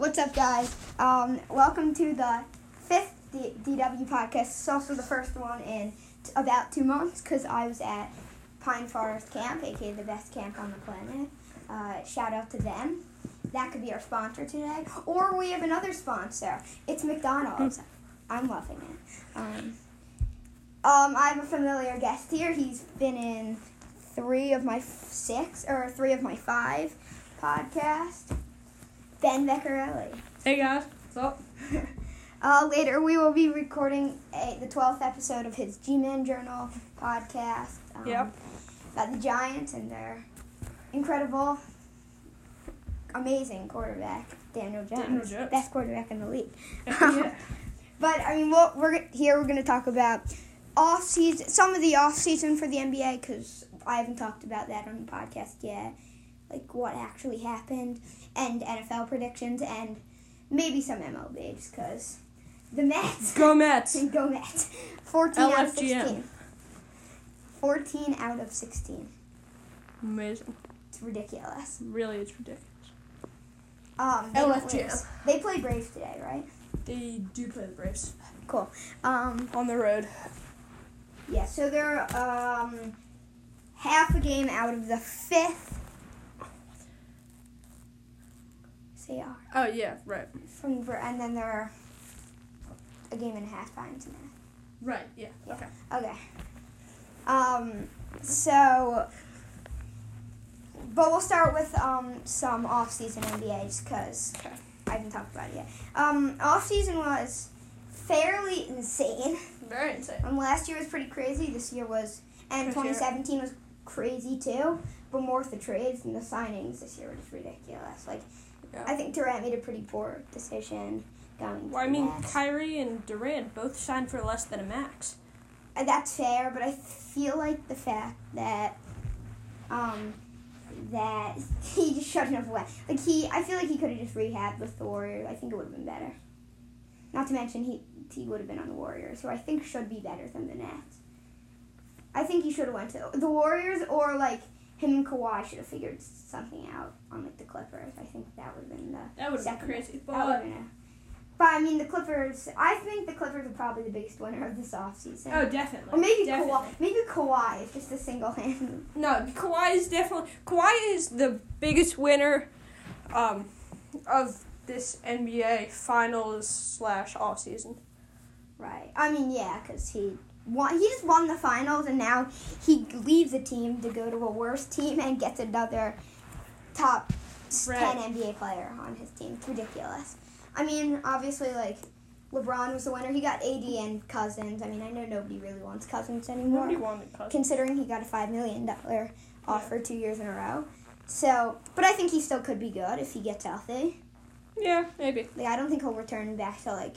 What's up, guys? Um, welcome to the fifth D- DW podcast. It's also the first one in t- about two months because I was at Pine Forest Camp, aka the best camp on the planet. Uh, shout out to them. That could be our sponsor today. Or we have another sponsor. It's McDonald's. I'm loving it. Um, um, I have a familiar guest here. He's been in three of my f- six or three of my five podcasts. Ben Beccarelli. Hey guys, what's up? Uh, later, we will be recording a, the 12th episode of his G Man Journal podcast. Um, Yep. About the Giants and their incredible, amazing quarterback, Daniel Jones. Daniel Jones. Best quarterback in the league. Yeah. But, I mean, what we're, here we're going to talk about off season, some of the off season for the NBA because I haven't talked about that on the podcast yet. Like what actually happened and NFL predictions and maybe some MLB just because the Mets. Go Mets. Go Mets. 14 out of 16. 14 out of 16. Amazing. It's ridiculous. Really, it's ridiculous. Um, they LFGM. They play Braves today, right? They do play the Braves Cool. Um, on the road. yeah, so they're um, half a game out of the fifth. They are. Oh yeah, right. From, and then there are a game and a half behind Cincinnati. Right. Yeah. Yeah. Okay. Okay. Um, so, but we'll start with um, some off-season NBA just because Okay. I haven't talked about it yet. Um, off-season was fairly insane. Very insane. Um, last year was pretty crazy. This year was, and For sure. 2017 was crazy too. But more with the trades and the signings this year were just ridiculous. Like, Yeah. I think Durant made a pretty poor decision going. To Well, I mean, Nets. Kyrie and Durant both signed for less than a max. Uh, that's fair, but I feel like the fact that um that he just shouldn't have went. Like he, I feel like he could have just rehabbed with the Warriors. I think it would have been better. Not to mention he he would have been on the Warriors, who I think should be better than the Nets. I think he should have went to the Warriors or like him and Kawhi should have figured something out on like the Clippers. I think that would have been the That would have been crazy. That would have But been a, but I mean the Clippers. I think the Clippers are probably the biggest winner of this offseason. oh, definitely. Or maybe definitely. Kawhi. Maybe Kawhi is just a single hand. No, Kawhi is definitely Kawhi is the biggest winner, um, of this NBA Finals slash off season. Right. I mean, yeah, because he won. He just won the finals, and now he leaves a team to go to a worse team and gets another top Right. ten NBA player on his team. It's ridiculous. I mean, obviously, like LeBron was the winner. He got AD and Cousins. I mean, I know nobody really wants Cousins anymore. Nobody wanted Cousins. considering he got a five million dollar offer two years in a row. So, but I think he still could be good if he gets healthy. Yeah, maybe. Like I don't think he'll return back to like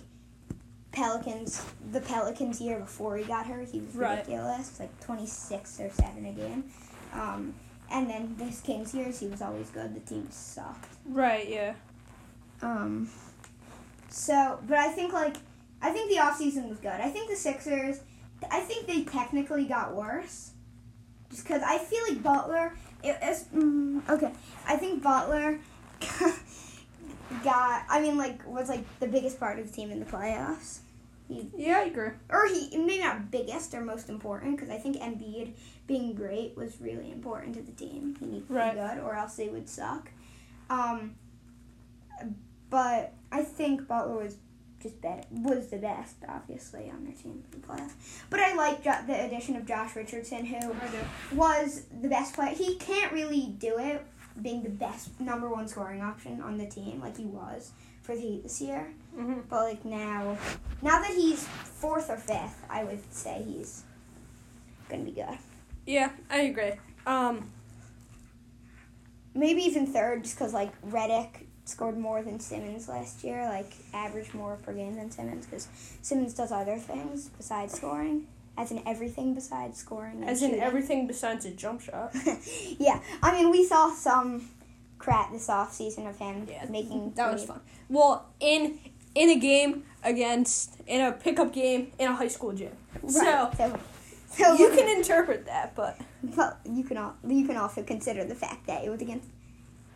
Pelicans. The Pelicans year before he got hurt, he was Right. ridiculous, like twenty six or seven a game. Um, and then this Kings years, he was always good. The team sucked. Right. Yeah. Um, so, but I think like I think the offseason was good. I think the Sixers, I think they technically got worse, just because I feel like Butler. It, it's, mm, okay, I think Butler got. I mean, like was like the biggest part of the team in the playoffs. Yeah, I agree. Or he maybe not biggest or most important because I think Embiid being great was really important to the team. He needed to be good or else they would suck. Um, but I think Butler was just better was the best obviously on their team in the playoffs. But I like jo- the addition of Josh Richardson who was the best player. He can't really do it being the best number one scoring option on the team like he was for the Heat this year. Hmm But like now, now that he's fourth or fifth, I would say he's gonna be good. Yeah, I agree. Um, Maybe even third, just because like Redick scored more than Simmons last year, like averaged more per game than Simmons, because Simmons does other things besides scoring, as in everything besides scoring. as in everything besides a jump shot. yeah, I mean we saw some crap this off season of him Yeah, making. That was fun. Well, in in a game against in a pickup game in a high school gym. So Right, so, so you can interpret that, but Well, you can al- you can also consider the fact that it was against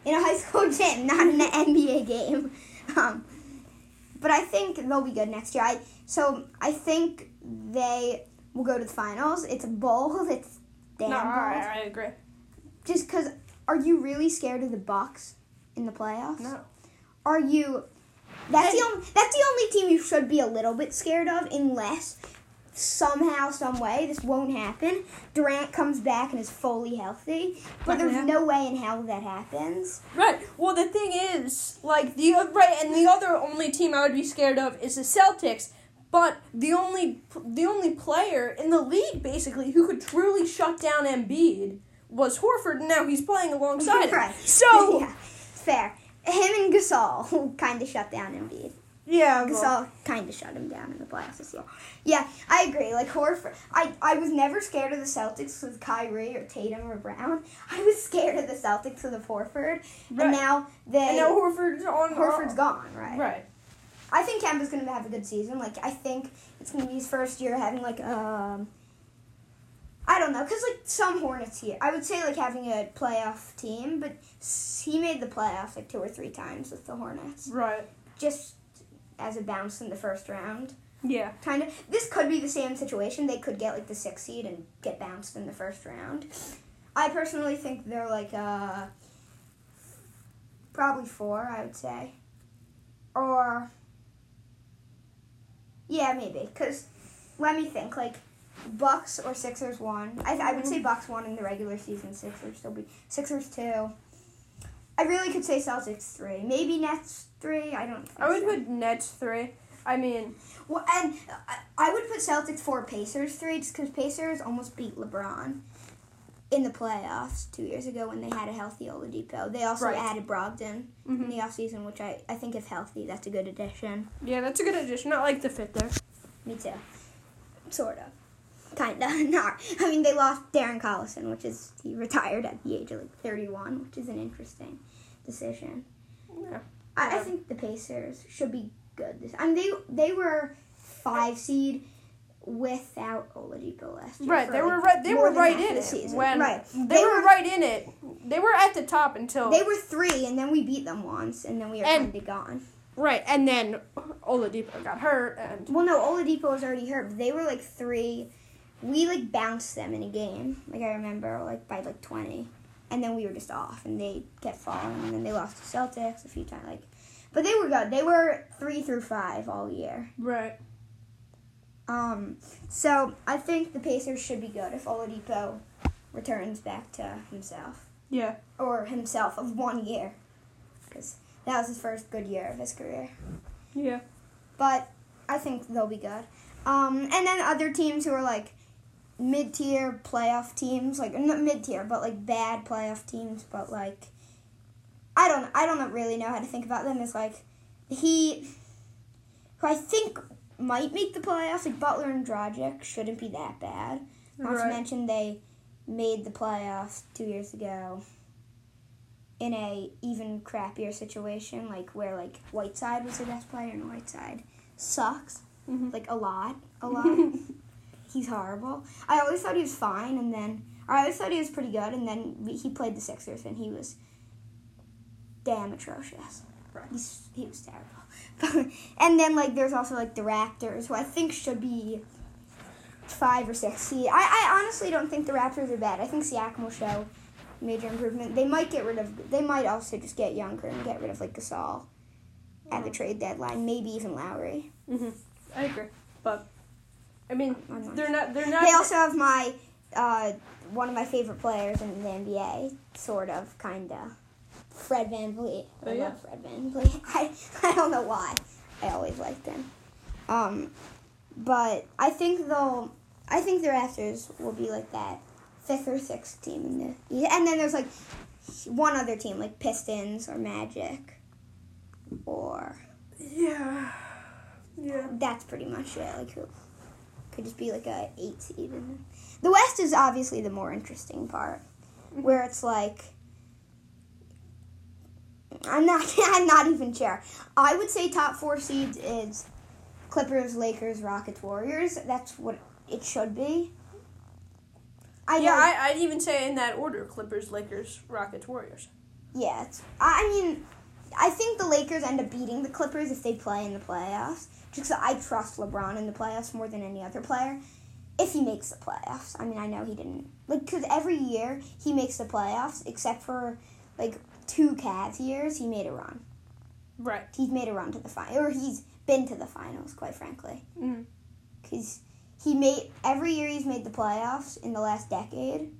in a high school gym, not in an NBA game. Um, but I think they'll be good next year. I so I think they will go to the finals. It's bold. It's damn no, bold. I, I agree. Just because, are you really scared of the Bucks in the playoffs? No. Are you? That's the only. That's the only team you should be a little bit scared of, unless somehow, some way, this won't happen. Durant comes back and is fully healthy, but there's no way in hell that happens. Right. Well, the thing is, like the right, and the other only team I would be scared of is the Celtics. But the only the only player in the league basically who could truly shut down Embiid was Horford. And now he's playing alongside him. So yeah, fair. Him and Gasol kind of shut down Embiid. yeah, well, Gasol kind of shut him down in the playoffs this year. Yeah, I agree. Like Horford, I, I was never scared of the Celtics with Kyrie or Tatum or Brown. I was scared of the Celtics with the Horford, Right. and now they and now Horford's on. Horford's gone. Right. Right. I think Kemba's gonna have a good season. Like I think it's gonna be his first year having like um. I don't know, cause like some Hornets here, I would say like having a playoff team, but he made the playoffs like two or three times with the Hornets, Right. just as a bounce in the first round. Yeah. kind of this could be the same situation they could get like the sixth seed and get bounced in the first round i personally think they're like uh probably four i would say or yeah maybe because let me think like bucks or sixers one I, I would say bucks one in the regular season sixers still be sixers two i really could say celtics three maybe nets three i don't think I would so. put Nets three. I mean, Well, and I- I would put Celtics four, Pacers three, just because Pacers almost beat LeBron in the playoffs two years ago when they had a healthy Oladipo. They also Right. added Brogdon in mhm. the offseason, which I, I think if healthy, that's a good addition. yeah, that's a good addition. I like the fit there. Me too. Sort of. Kinda. Not. I mean, they lost Darren Collison, which is, he retired at the age of like 31, which is an interesting decision. Yeah. I, I think the Pacers should be good. This I mean, they they were five seed without Oladipo last year. Right, they like, were right. They were right in it season. when right. they, They were, were- right in it. They were at the top until They were three, and then we beat them once, and then we were And- kind of gone. right, and then Oladipo got hurt, and Well, no, Oladipo was already hurt. But they were like three. We like bounced them in a game. Like I remember, like by like twenty, and then we were just off, and they kept falling, and then they lost to Celtics a few times. Like, but they were good. They were three through five all year. right. Um, so I think the Pacers should be good if Oladipo returns back to himself Yeah, or himself of one year, because that was his first good year of his career. yeah, But I think they'll be good. Um, and then other teams who are like mid-tier playoff teams, like not mid-tier, but like bad playoff teams, but like I don't, I don't really know how to think about them. Is like the Heat, who I think might make the playoffs. Like Butler and Dragic shouldn't be that bad. Not to right. mention they made the playoffs two years ago in a even crappier situation, like where like Whiteside was the best player and Whiteside sucks Mhm. like a lot, a lot. He's horrible. I always thought he was fine, and then I always thought he was pretty good, and then he played the Sixers, and he was damn atrocious. Right. He's, he was terrible. and then like there's also like the Raptors, who I think should be five or six seed. I, I honestly don't think the Raptors are bad. I think Siakam will show major improvement. They might get rid of. They might also just get younger and get rid of like Gasol at the trade deadline. Maybe even Lowry. hmm I agree, but I mean, they're not. They're not. They also have my uh, one of my favorite players in the NBA, sort of, kinda. Fred VanVleet. I Oh, yeah? love Fred VanVleet. I, I don't know why. I always liked him. Um, but I think they'll. I think the Raptors will be like that fifth or sixth team in the. And then there's like one other team, like Pistons or Magic, or yeah, yeah. that's pretty much it. Like who could just be like a eight seed. And the West is obviously the more interesting part, mm-hmm. where it's like I'm not. I'm not even sure. I would say top four seeds is Clippers, Lakers, Rockets, Warriors. That's what it should be. I yeah, I, I'd even say in that order: Clippers, Lakers, Rockets, Warriors. Yeah, I mean, I think the Lakers end up beating the Clippers if they play in the playoffs. Just 'cause I trust LeBron in the playoffs more than any other player. If he makes the playoffs, I mean, I know he didn't like because every year he makes the playoffs, except for like two Cavs years, he made a run. Right. He's made a run to the final, or he's been to the finals, quite frankly. Mm-hmm. Because he made every year he's made the playoffs in the last decade.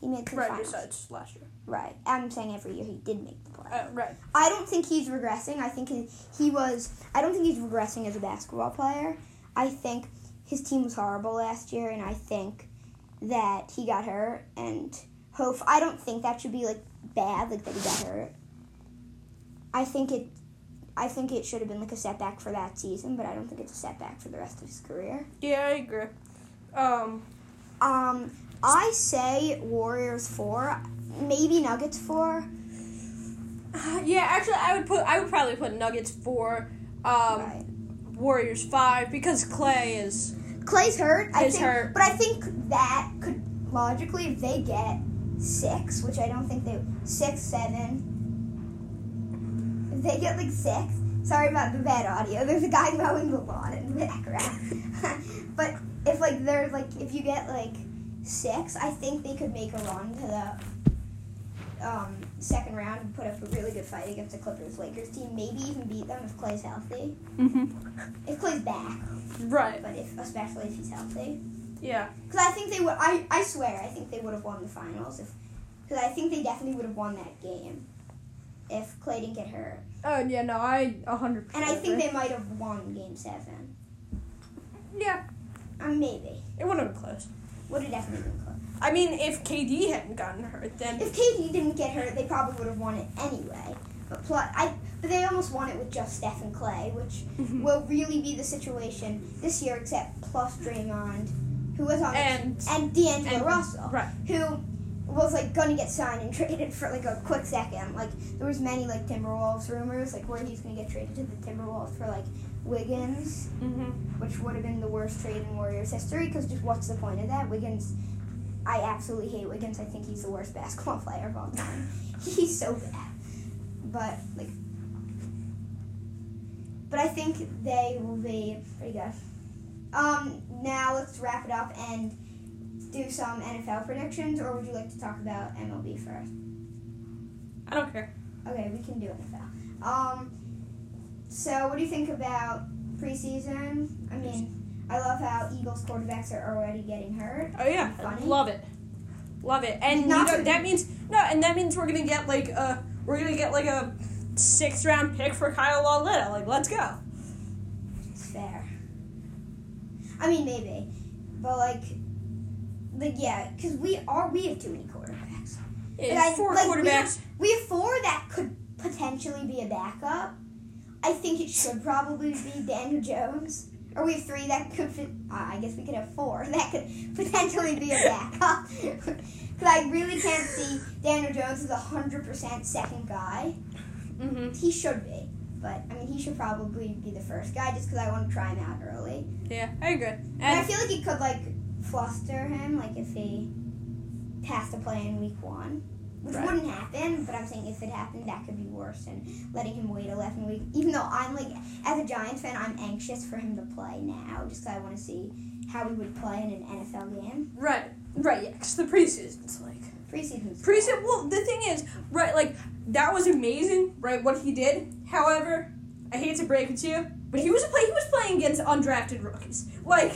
He made the Right. finals. Besides last year. Right. I'm saying every year he did make the playoffs. Uh, right. I don't think he's regressing. I think he, he was. I don't think he's regressing as a basketball player. I think his team was horrible last year, and I think that he got hurt. And hope. I don't think that should be like bad, like that he got hurt. I think it. I think it should have been like a setback for that season, but I don't think it's a setback for the rest of his career. Yeah, I agree. Um. Um, I say Warriors four, maybe Nuggets four. Yeah, actually, I would put. I would probably put Nuggets four. Um. right. Warriors five because Clay is. Clay's hurt. I Clay's think, hurt. but I think that could logically, if they get six, which I don't think they six, seven. If they get like six, sorry about the bad audio. There's a guy mowing the lawn in the background. but if like they're like if you get like six, I think they could make a run to the um, second round and put up a really good fight against the Clippers Lakers team. Maybe even beat them if Clay's healthy. Mm-hmm. If Clay's back, Right. but if especially if he's healthy. Yeah. Because I think they would. I, I swear, I think they would have won the finals if. Because I think they definitely would have won that game if Clay didn't get hurt. Oh yeah. No, I a hundred. And I think they might have won Game Seven. Yeah. Um, maybe. It would have been close. Would have definitely been close. I mean, if KD hadn't gotten hurt, then If KD didn't get hurt, they probably would have won it anyway. But plus, I. But they almost won it with just Steph and Clay, which Mhm. will really be the situation this year, except plus Draymond, who was on the- and and D'Angelo and- Russell. right. who was like gonna get signed and traded for like a quick second. Like there was many like Timberwolves rumors, like where he's gonna get traded to the Timberwolves for like Wiggins, Mm-hmm. which would have been the worst trade in Warriors history. Because just what's the point of that? Wiggins, I absolutely hate Wiggins. I think he's the worst basketball player of all time. he's so bad, but like. But I think they will be pretty good. Um, now let's wrap it up and do some NFL predictions, or would you like to talk about MLB first? I don't care. Okay, we can do NFL. Um, so what do you think about preseason? I mean, I love how Eagles quarterbacks are already getting hurt. Oh yeah, Funny. love it, love it, and you know, that means no, and that means we're gonna get like a we're gonna get like a sixth round pick for Kyle Lauletta. Like, let's go. It's fair. I mean, maybe, but like, like yeah, because we are we have too many quarterbacks. Yeah, Like, I- four like, we quarterbacks. We have four that could potentially be a backup. I think it should probably be Daniel Jones. Or we have three that could fit. Uh, I guess we could have four that could potentially be a backup. Because I really can't see Daniel Jones as a 100% second guy. mm-hmm. He should be. But, I mean, he should probably be the first guy just because I want to try him out early. Yeah, I agree. And I feel like it could, like, fluster him, like, if he has to play in week one. Which Right. wouldn't happen, but I'm saying if it happened, that could be worse than letting him wait 11 weeks. Even though I'm, like, as a Giants fan, I'm anxious for him to play now just because I want to see how he would play in an NFL game. right, right, yeah, because the preseason's like Preseason's preseason. Well, the thing is, right, like that was amazing, right? What he did. However, I hate to break it to you, but he was play. He was playing against undrafted rookies. Like,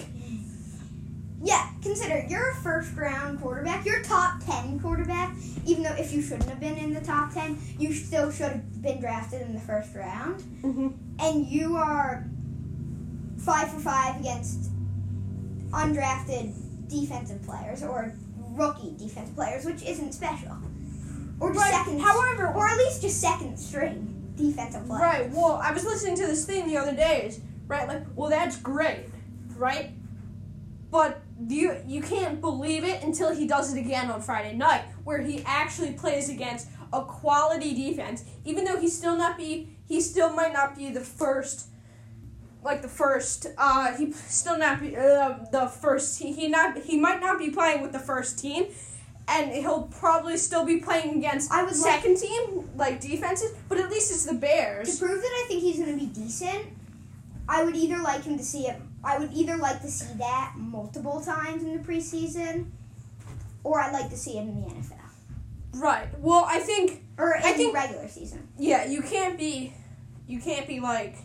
Yeah, consider you're a first round quarterback. You're top 10 quarterback. Even though if you shouldn't have been in the top 10, you still should have been drafted in the first round. mm-hmm. And you are 5 for 5 against undrafted defensive players or rookie defensive players, which isn't special. Or just Right. second However, or at least just second string defensive players. Right. Well, I was listening to this thing the other day. Is right. Like, well, that's great, right? But you you can't believe it until he does it again on Friday night, where he actually plays against a quality defense. Even though he still not be he still might not be the first. Like the first, uh, he still not be uh, the first. He, he not he might not be playing with the first team, and he'll probably still be playing against I would second team like defenses, but at least it's the bears To prove that I think he's going to be decent, I would either like him to see it. I would either like to see that multiple times in the preseason, or I'd like to see it in the NFL Right. Well, I think or in I think- regular season. yeah, you can't be, you can't be like.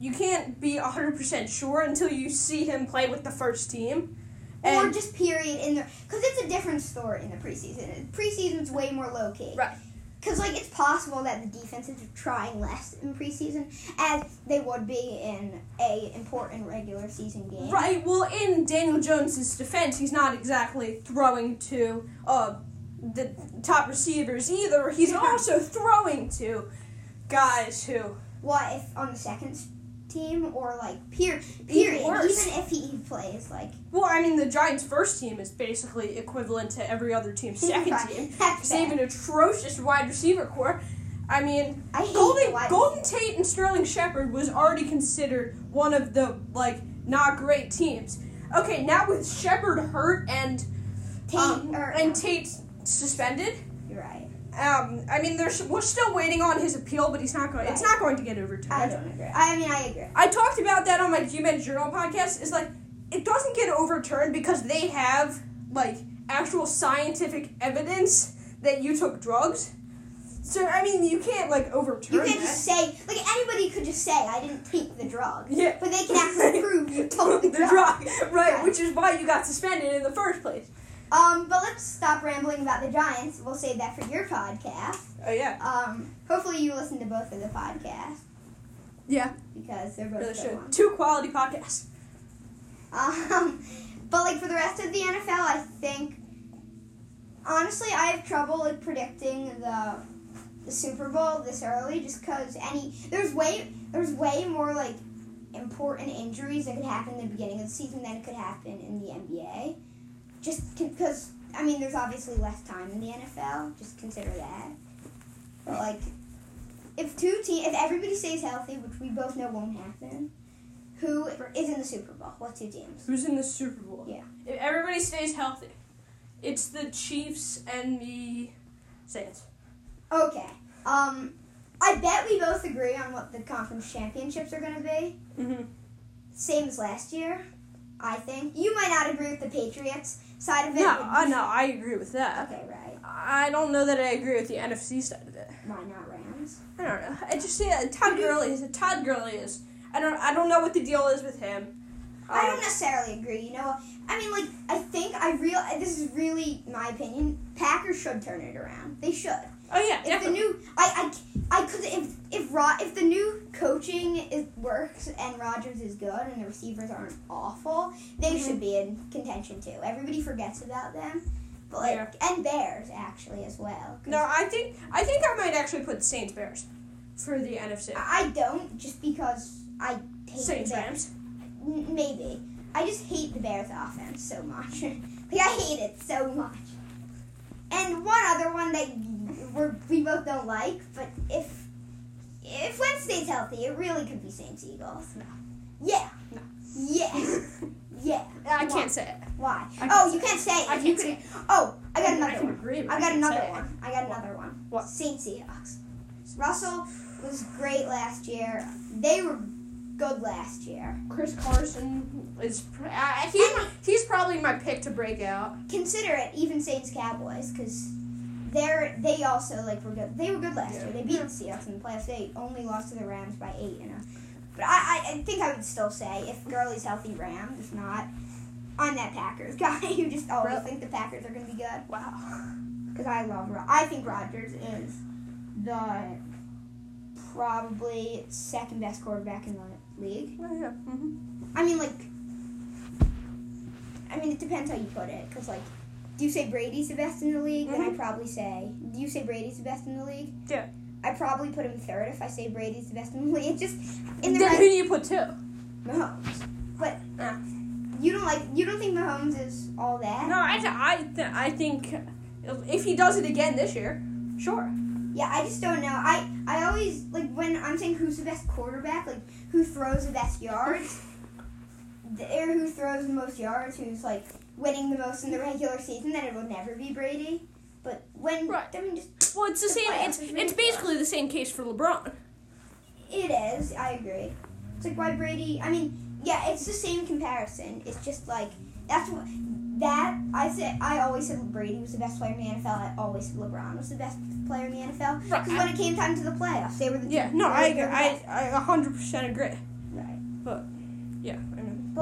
You can't be hundred percent sure until you see him play with the first team. or just period in the because it's a different story in the preseason. Preseason's way more low key. Right. Because like it's possible that the defenses are trying less in preseason as they would be in a important regular season game. Right. Well, in Daniel Jones's defense, he's not exactly throwing to uh, the top receivers either. He's also throwing to guys who. What if on the second team or like peer Period. Even if he plays like Well, I mean, the Giants' first team is basically equivalent to every other team's second Right. team. They an atrocious wide receiver corps. I mean, I Golden, Golden Tate and Sterling Shepard was already considered one of the like not great teams. Okay, now with Shepard hurt and Tate um, or and Tate suspended. Right. Um, I mean, there's we're still waiting on his appeal, but he's not going. It's not going to get overturned. I don't agree. I mean, I agree. I talked about that on my GMed Journal podcast. It's like it doesn't get overturned because they have like actual scientific evidence that you took drugs. So I mean, you can't like overturn You can't that. just say like anybody could just say I didn't take the drug, yeah. but they can actually prove you took the, the drug. drug, right? Right. Which is why you got suspended in the first place. Um, but let's stop rambling about the Giants. We'll save that for your podcast. Oh yeah, Um, hopefully you listen to both of the podcasts yeah, because they're both really good should. ones. Two quality podcasts. Um, but like for the rest of the NFL, I think honestly I have trouble like predicting the the Super Bowl this early, just because any there's way there's way more like important injuries that could happen in the beginning of the season than could happen in the NBA. Just because I mean, there's obviously less time in the NFL. Just consider that. But like, if two team, if everybody stays healthy, which we both know won't happen, who is in the Super Bowl? What two teams? Who's in the Super Bowl? Yeah. If everybody stays healthy, it's the Chiefs and the Saints. Okay. Um, I bet we both agree on what the conference championships are going to be. Mm-hmm. Same as last year, I think. You might not agree with the Patriots side of it. No, I know. I agree with that. Okay, right. I don't know that I agree with the NFC side of it. Why not Rams? I don't know. I just see yeah, Todd Gurley is Todd Gurley is. I don't. I don't know what the deal is with him. I Um, don't necessarily agree. You know, I mean, like, I think I real. This is really my opinion. Packers should turn it around. They should. Oh yeah, If the new, I, I, I could if if Ro, if the new coaching is works and Rodgers is good and the receivers aren't awful, they Mhm. should be in contention too. Everybody forgets about them, but like Yeah. and Bears actually as well. no, I think I think I might actually put Saints Bears for the NFC. I I don't just because I hate Saints. Rams. Maybe I just hate the Bears offense so much. like I hate it so much. And one other one that we're, we both don't like, but if if Wentz stays healthy, it really could be Saints Eagles. No. Yeah. No. Yeah. yeah. I Why? can't say it. Why? Oh, you can't say it. I can't say it. Oh, I got I another can one. agree, I I got another one. I got another one. What? Saints Seahawks. Russell was great last year. They were good last year. Chris Carson is. Uh, he's, he's probably my pick to break out. Consider it even Saints Cowboys because they're they also like were good. They were good last Yeah. year. They beat the Seahawks in the playoffs. They only lost to the Rams by eight. You know, but I, I, think I would still say if Gurley's healthy, Rams. If not, I'm that Packers guy who just always Really? think the Packers are going to be good Wow. because I love. Ro- I think Rodgers is the probably second best quarterback in the league. Oh, yeah. hmm I mean, like, I mean, it depends how you put it. Because, like, do you say Brady's the best in the league? Then I'd probably say, do you say Brady's the best in the league? Yeah. I'd probably put him third if I say Brady's the best in the league. It's just in the Then who do you put two? Mahomes. But Ah. you don't like, you don't think Mahomes is all that? No, I, th- I, th- I think if he does it again this year, sure. Yeah, I just don't know. I I always like when I'm saying who's the best quarterback, like who throws the best yards, or who throws the most yards, who's like winning the most in the regular season, then it will never be Brady. But when Right. I mean, just Well, it's the The same. It's is it's basically the same case for LeBron. it is. I agree. It's like why Brady. I mean, yeah, it's the same comparison. It's just like that's what that I said. I always said Brady was the best player in the NFL. I always said LeBron was the best player in the NFL. Right. Because when it came time to the playoffs, they were the Yeah. No, I the I. I a hundred percent agree. right. Yeah.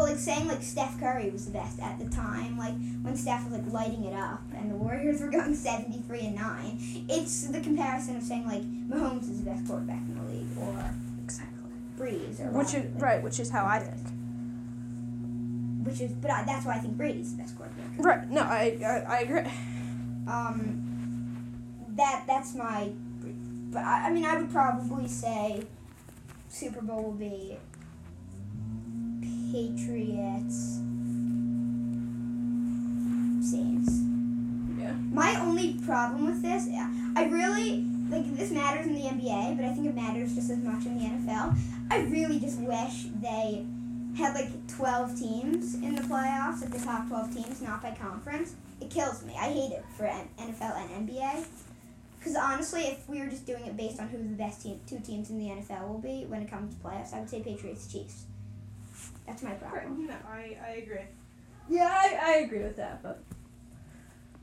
But like saying like Steph Curry was the best at the time, like when Steph was like lighting it up and the Warriors were going seventy three and nine. It's the comparison of saying like Mahomes is the best quarterback in the league or exactly. Brees or Which is whatever. right. Which is how I think. Which is, but I, that's why I think Brady's the best quarterback. Right. No, I I, I agree. Um, that that's my. But I, I mean, I would probably say Super Bowl will be Patriots. Saints. Yeah. My only problem with this, I really like this matters in the NBA, but I think it matters just as much in the NFL. I really just wish they had like 12 teams in the playoffs, like the top 12 teams, not by conference. It kills me. I hate it for NFL and NBA. Because honestly, if we were just doing it based on who the best team, two teams in the NFL will be when it comes to playoffs, I would say Patriots Chiefs. That's my problem. No, I I agree. Yeah, I, I agree with that, but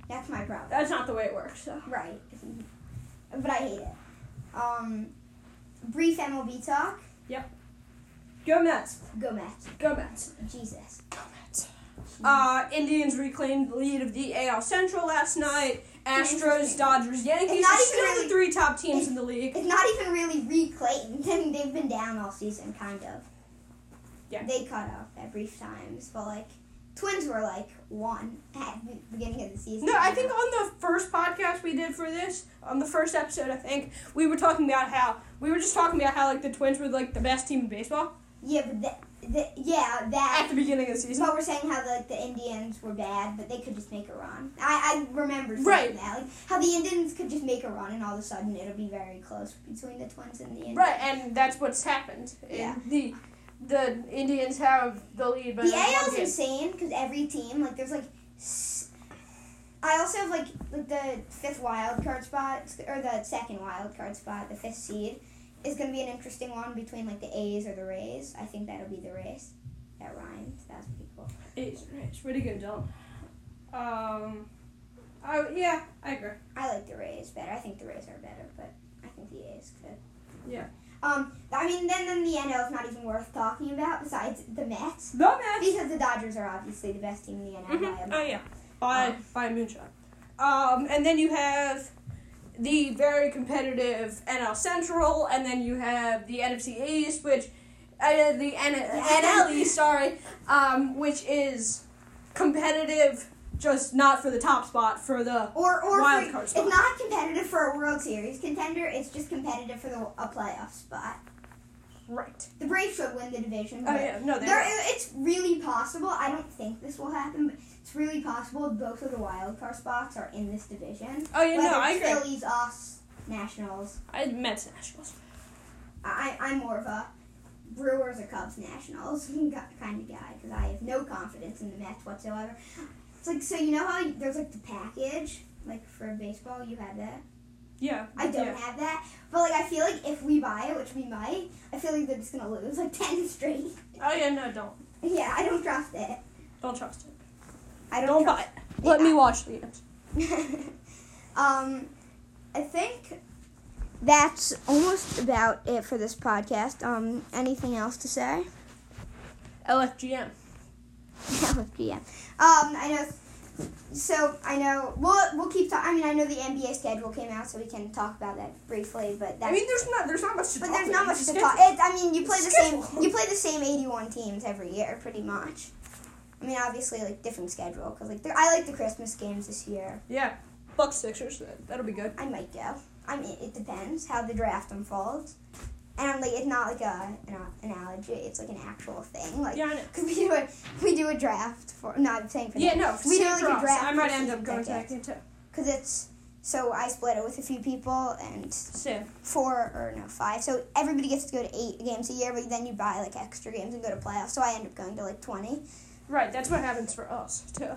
That's my problem. that's not the way it works. So. Right. But I hate it. Um, brief MLB talk. Yep. Go Mets. Go Mets. Go Mets. Jesus. Go Mets. Uh, Indians reclaimed the lead of the AL Central last night. Astros, Dodgers, Yankees are still really- the three top teams in the league. It's not even really reclaimed. I mean, they've been down all season, kind of. Yeah. They cut up every brief times, but like, Twins were like one at the beginning of the season. No, I think on the first podcast we did for this, on the first episode, I think we were talking about how we were just talking about how like the Twins were like the best team in baseball Yeah, but the, the, yeah, that at the beginning of the season. But we're saying how like the Indians were bad, but they could just make a run. I, I remember saying Right. that, like how the Indians could just make a run, and all of a sudden it'll be very close between the Twins and the Indians. Right, and that's what's happened. Yeah. The the Indians have the lead, but The like, one AL's game. insane because every team like there's like. s- I also have like like the fifth wild card spot or the second wild card spot, the fifth seed, is gonna be an interesting one between like the A's or the Rays. I think that'll be the Rays. That rhymes. That's pretty cool. It's, it's pretty good, Dylan. Um, I yeah, I agree. I like the Rays better. I think the Rays are better, but I think the A's could. Yeah. Um, I mean, then then the NL is not even worth talking about besides the Mets The Mets. because the Dodgers are obviously the best team in the NL. Mhm. Oh yeah, by Um, by a moonshot. Um, and then you have the very competitive NL Central, and then you have the NFC East, which uh, the N- NL East, sorry, um, which is competitive, just not for the top spot, for the Or or Wild for, card it's not competitive for a World Series contender. It's just competitive for the a playoff spot. right. The Braves should win the division. Oh yeah, no, they're it's really possible. I don't think this will happen, but it's really possible both of the wild card spots are in this division. oh yeah, Whether no, I agree. Phillies, us, Nationals. I Mets Nationals. I I'm more of a Brewers or Cubs Nationals kind of guy because I have no confidence in the Mets whatsoever. Like so you know how there's like the package like for baseball you have that. Yeah, I don't yeah. have that, but like I feel like if we buy it, which we might, I feel like they're just gonna lose like ten straight. Oh yeah, no, don't yeah, I don't trust it. don't trust it. I Don't don't. buy it. Let me watch the games. um, I think that's almost about it for this podcast. Um, anything else to say? LFGM. yeah. Um, I know. So I know we'll we'll keep talking. I mean, I know the NBA schedule came out, so we can talk about that briefly. But that's I mean, there's not there's not much to but talk there's not much to talk. It, I mean, you play the a same. You play the same eighty-one teams every year, pretty much. I mean, obviously, like different schedule because like I like the Christmas games this year. Yeah, Bucks Sixers. That'll be good. I might go. I mean, it depends how the draft unfolds. And like, it's not like a an analogy. It's like an actual thing. Like, Yeah, cause we do a we do a draft for. No, I'm saying for Yeah, no. We do like a draft I might end up going to that game too. Cause it's so I split it with a few people and Same. four or no five. So everybody gets to go to eight games a year, but then you buy like extra games and go to playoffs. So I end up going to like twenty. Right, that's what happens for us too.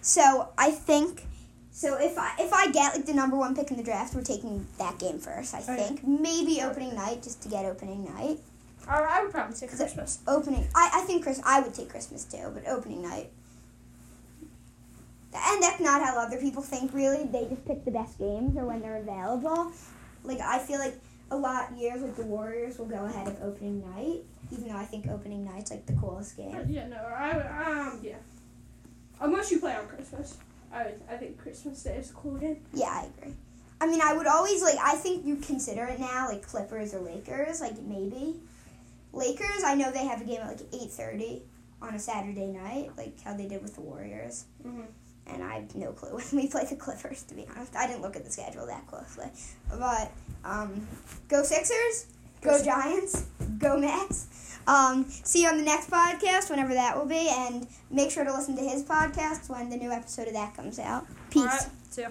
So I think. So if I if I get like the number one pick in the draft, we're taking that game first. I Oh, think maybe opening night just to get opening night. I, I would probably Is Christmas. Opening, I, I think Chris. I would take Christmas too, but opening night. And that's not how other people think. Really, they just pick the best games or when they're available. Like I feel like a lot of years like the Warriors will go ahead of opening night, even though I think opening night's like the coolest game. Yeah, no, I um, yeah. Unless you play on Christmas. I, would, I think Christmas Day is a cool game. Yeah, I agree. I mean, I would always like. I think you consider it now, like Clippers or Lakers, like maybe. Lakers, I know they have a game at like eight thirty on a Saturday night, like how they did with the Warriors. Mhm. And I have no clue when we play the Clippers. To be honest, I didn't look at the schedule that closely. But um, go Sixers, go Giants, go Mets. Um, see you on the next podcast, whenever that will be, and make sure to listen to his podcast when the new episode of that comes out. Peace. Right, see ya.